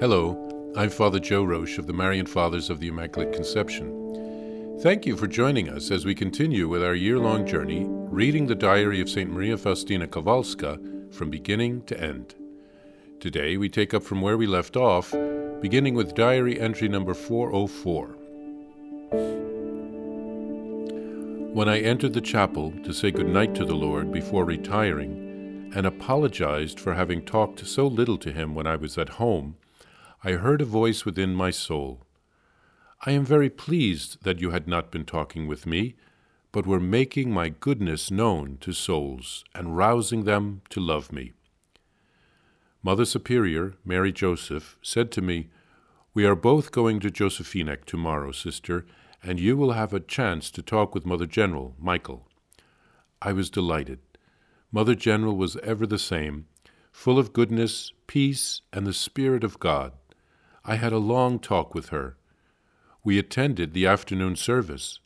Hello, I'm Father Joe Roesch of the Marian Fathers of the Immaculate Conception. Thank you for joining us as we continue with our year long journey reading the diary of St. Maria Faustina Kowalska from beginning to end. Today we take up from where we left off, beginning with diary entry number 404. When I entered the chapel to say good night to the Lord before retiring, and apologized for having talked so little to him when I was at home, I heard a voice within my soul. I am very pleased that you had not been talking with me, but were making my goodness known to souls and rousing them to love me. Mother Superior, Mary Joseph, said to me, We are both going to Jozefinek tomorrow, sister, and you will have a chance to talk with Mother General, Michael. I was delighted. Mother General was ever the same, full of goodness, peace, and the Spirit of God. I had a long talk with her. We attended the afternoon service.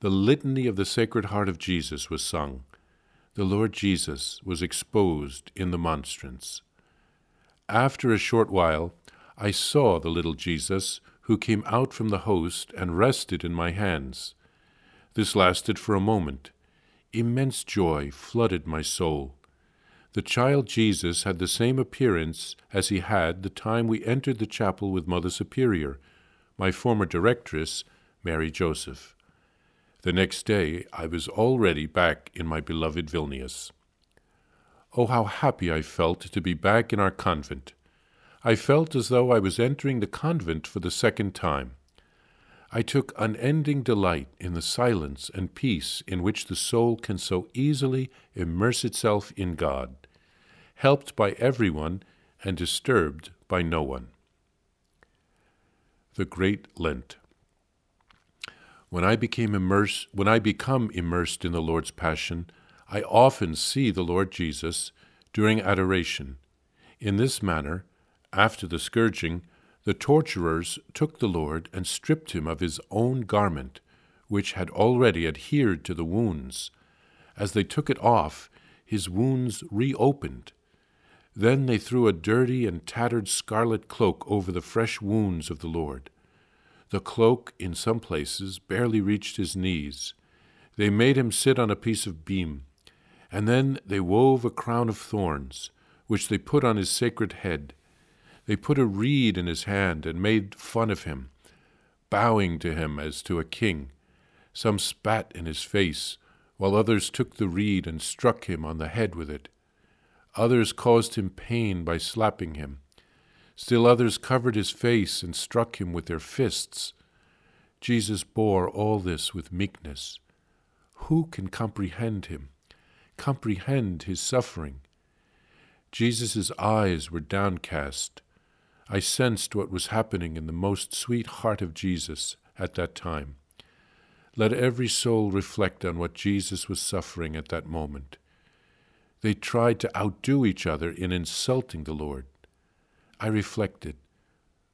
The litany of the Sacred Heart of Jesus was sung. The Lord Jesus was exposed in the monstrance. After a short while, I saw the little Jesus, who came out from the host and rested in my hands. This lasted for a moment. Immense joy flooded my soul. The child Jesus had the same appearance as he had the time we entered the chapel with Mother Superior, my former directress, Mary Joseph. The next day I was already back in my beloved Vilnius. Oh, how happy I felt to be back in our convent! I felt as though I was entering the convent for the second time. I took unending delight in the silence and peace in which the soul can so easily immerse itself in God, helped by everyone and disturbed by no one. The Great Lent. When I became immersed, when I become immersed in the Lord's Passion, I often see the Lord Jesus during adoration. In this manner, after the scourging, the torturers took the Lord and stripped him of his own garment, which had already adhered to the wounds. As they took it off, his wounds reopened. Then they threw a dirty and tattered scarlet cloak over the fresh wounds of the Lord. The cloak, in some places, barely reached his knees. They made him sit on a piece of beam, and then they wove a crown of thorns, which they put on his sacred head they put a reed in his hand and made fun of him, bowing to him as to a king. Some spat in his face, while others took the reed and struck him on the head with it. Others caused him pain by slapping him. Still others covered his face and struck him with their fists. Jesus bore all this with meekness. Who can comprehend him, comprehend his suffering? Jesus' eyes were downcast. I sensed what was happening in the most sweet heart of Jesus at that time. Let every soul reflect on what Jesus was suffering at that moment. They tried to outdo each other in insulting the Lord. I reflected,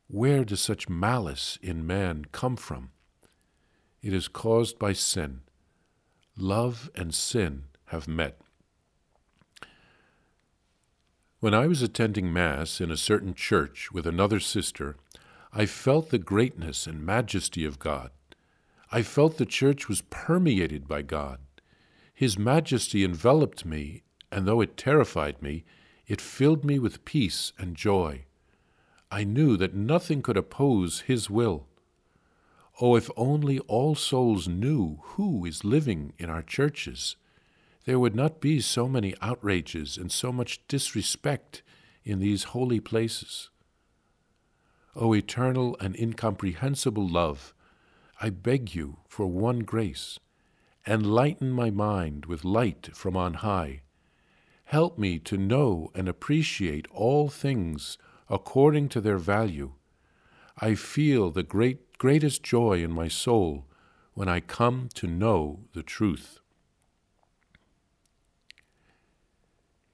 where does such malice in man come from? It is caused by sin. Love and sin have met. When I was attending Mass in a certain church with another sister, I felt the greatness and majesty of God. I felt the church was permeated by God. His majesty enveloped me, and though it terrified me, it filled me with peace and joy. I knew that nothing could oppose His will. Oh, if only all souls knew who is living in our churches there would not be so many outrages and so much disrespect in these holy places. O eternal and incomprehensible love, I beg you for one grace. Enlighten my mind with light from on high. Help me to know and appreciate all things according to their value. I feel the great, greatest joy in my soul when I come to know the truth.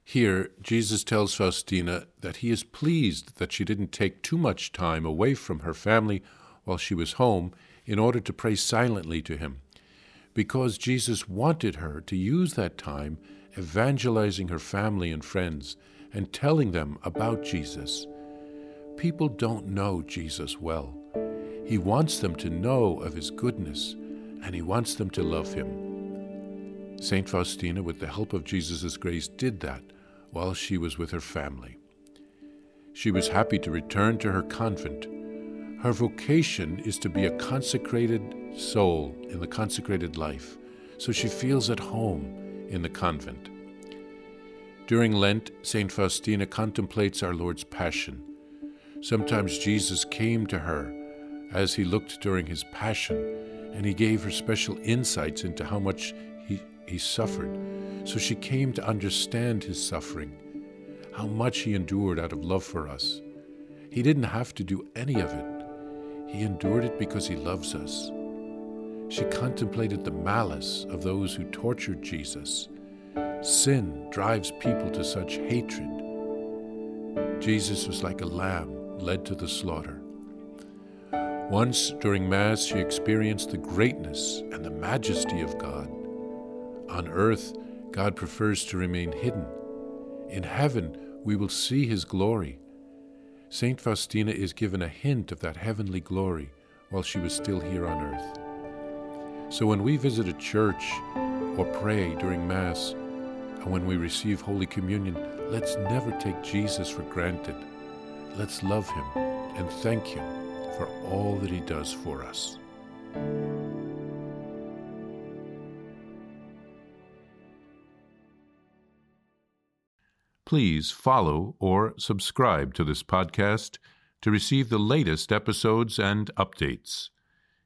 Here, Jesus tells Faustina that he is pleased that she didn't take too much time away from her family while she was home in order to pray silently to him, because Jesus wanted her to use that time evangelizing her family and friends and telling them about Jesus. people don't know Jesus well. He wants them to know of His goodness, and He wants them to love Him. St. Faustina, with the help of Jesus' grace, did that while she was with her family. She was happy to return to her convent. Her vocation is to be a consecrated soul in the consecrated life, so she feels at home in the convent. During Lent, St. Faustina contemplates our Lord's Passion. Sometimes Jesus came to her as he looked during his Passion, and he gave her special insights into how much he, he suffered. So she came to understand his suffering, how much he endured out of love for us. He didn't have to do any of it, he endured it because he loves us. She contemplated the malice of those who tortured Jesus. Sin drives people to such hatred. Jesus was like a lamb led to the slaughter. Once during Mass, she experienced the greatness and the majesty of God. On earth, God prefers to remain hidden. In heaven, we will see his glory. St. Faustina is given a hint of that heavenly glory while she was still here on earth. So when we visit a church or pray during Mass, and when we receive Holy Communion, let's never take Jesus for granted. Let's love him and thank him for all that he does for us. Please follow or subscribe to this podcast to receive the latest episodes and updates.